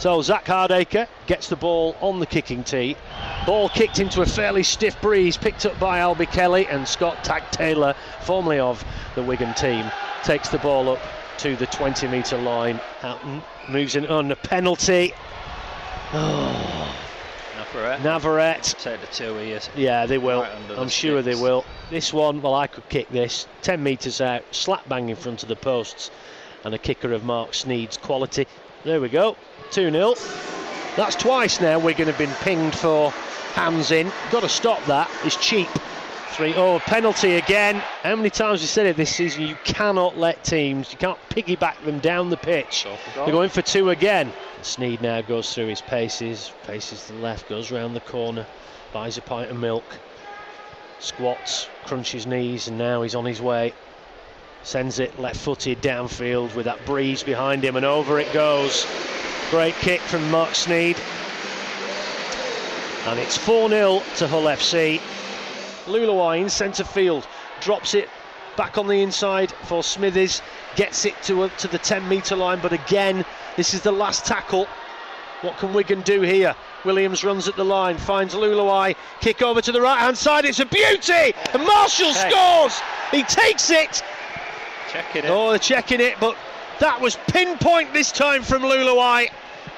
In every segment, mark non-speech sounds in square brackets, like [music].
So Zak Hardaker gets the ball on the kicking tee. Ball kicked into a fairly stiff breeze, picked up by Albie Kelly and Scott Tag Taylor, formerly of the Wigan team, takes the ball up to the 20 metre line. Houghton moves in on a penalty. Oh, Navarrete. Navarrete. Take the two here. Yeah, they will. Right I'm sure they will. This one, well, I could kick this 10 metres out, slap bang in front of the posts, and a kicker of Marc Sneyd's quality. There we go, 2 0. That's twice now Wigan have been pinged for hands in. Got to stop that. It's cheap. 3 0 penalty again. How many times we said it this season? You cannot let teams, you can't piggyback them down the pitch. Go for goal. They're going for two again. Sneyd now goes through his paces, paces to the left, goes round the corner, buys a pint of milk, squats, crunches knees, and now he's on his way. Sends it left footed downfield with that breeze behind him, and over it goes. Great kick from Marc Sneyd. And it's 4 0 to Hull FC. Leuluai in centre field drops it back on the inside for Smithies, gets it to, to the 10 metre line, but again, this is the last tackle. What can Wigan do here? Williams runs at the line, finds Leuluai, kick over to the right hand side, it's a beauty! And Marshall scores! He takes it! Checking it. Oh, they're checking it, but that was pinpoint this time from Leuluai.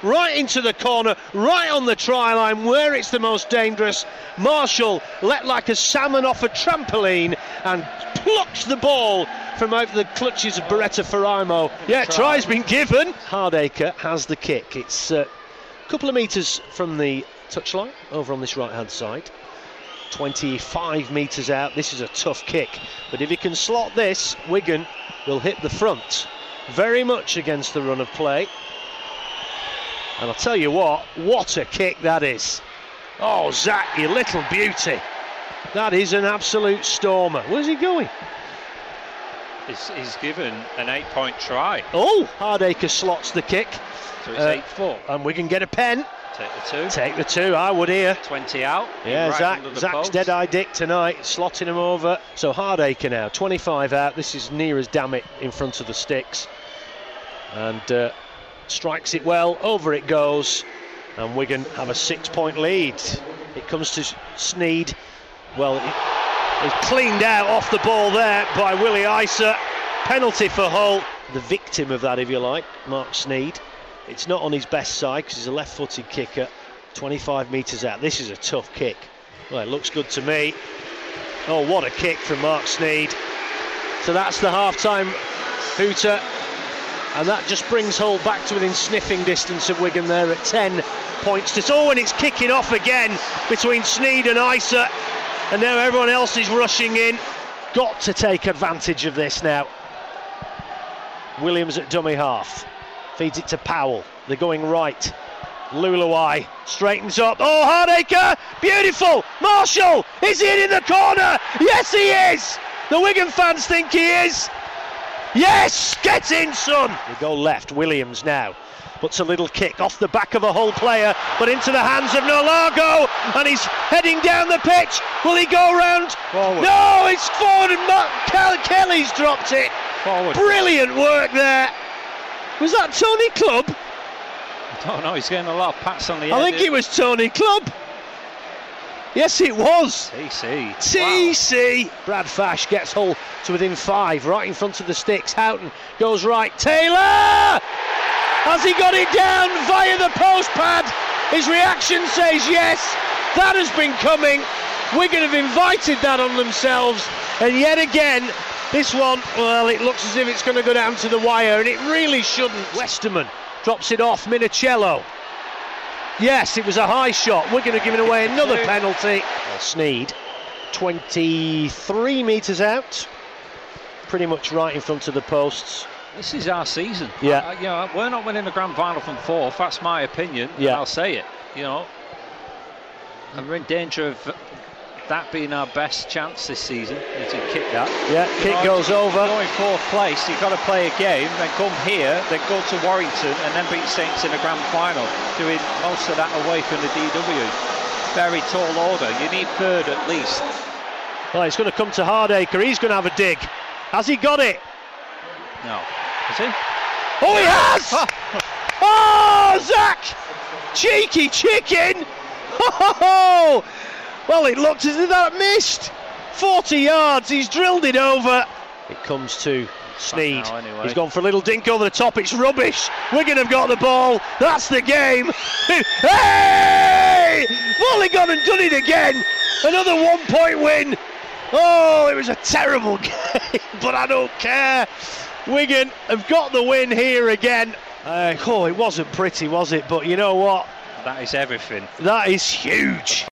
Right into the corner, right on the try line where it's the most dangerous. Marshall let like a salmon off a trampoline and plucks the ball from over the clutches of Bureta Faraimo. Yeah, Try. try's been given. Hardaker has the kick. It's uh, a couple of metres from the touchline over on this right hand side. 25 metres out. This is a tough kick, but if he can slot this, Wigan will hit the front very much against the run of play. And I'll tell you what, what a kick that is. Oh, Zak, you little beauty. That is an absolute stormer. Where's he going? He's, given an eight point try. Oh, Hardaker slots the kick, So it's Uh, 8 4. and we can get a pen. Take the two. Take the two, I would here. 20 out. Yeah, right Zak, Zak's post. dead eye dick tonight, slotting him over. So Hardaker now, 25 out. This is near as damn it in front of the sticks. And uh, strikes it well, over it goes. And Wigan have a six point lead. It comes to Sneyd. Well, it- it's cleaned out off the ball there by Willie Isa. Penalty for Hull. The victim of that, if you like, Marc Sneyd. It's not on his best side because he's a left footed kicker. 25 metres out. This is a tough kick. Well, it looks good to me. Oh, what a kick from Marc Sneyd. So that's the half time hooter. And that just brings Hull back to within sniffing distance of Wigan there at 10 points to. Oh, and it's kicking off again between Sneyd and Isa. And now everyone else is rushing in. Got to take advantage of this now. Williams at dummy half. Feeds it to Powell. They're going right. Leuluai straightens up. Oh, Hardaker! Beautiful! Marshall! Is he in the corner? Yes, he is! The Wigan fans think he is. Yes! Get in, son! We go left. Williams now. Puts a little kick off the back of a Hull player, but into the hands of Naulago, and he's heading down the pitch. Will he go round? Forward. No, it's forward, and Mark Kel- Kelly's dropped it. Forward. Brilliant work there. Was that Tony Clubb? I don't know, he's getting a lot of pats on the end. I head. think it was Tony Clubb. Yes, it was. TC. Wow. TC. Brad Fash gets Hull to within five, right in front of the sticks. Houghton goes right. Taylor! Has he got it down via the post pad? His reaction says yes. That has been coming. Wigan have invited that on themselves. And yet again, this one, well, it looks as if it's going to go down to the wire, and it really shouldn't. Westerman drops it off. Minichiello. Yes, it was a high shot. We're going to give it away another penalty. Well, Sneyd, 23 metres out, pretty much right in front of the posts. This is our season. Yeah. Uh, you know, we're not winning the grand final from fourth. That's my opinion. and Yeah. I'll say it. You know, and we're in danger of that being our best chance this season. If you kick that. Yeah, You kick know, goes over. Going fourth place, you've got to play a game, then come here, then go to Warrington, and then beat Saints in the grand final. Doing most of that away from the DW. Very tall order. You need third at least. Well, it's going to come to Hardaker. He's going to have a dig. Has he got it? No. Is he? Oh, he has! Oh, oh Zach! cheeky chicken! [laughs] Oh, well, it looked as if that missed. 40 yards, he's drilled it over. It comes to Sneyd. now, anyway. He's gone for a little dink over the top. It's rubbish. Wigan have got the ball. That's the game. [laughs] hey! Volley gone and done it again. Another one point win. Oh, it was a terrible [laughs] game, but I don't care. Wigan have got the win here again. Uh, oh, it wasn't pretty, was it? But you know what? That is everything. That is huge.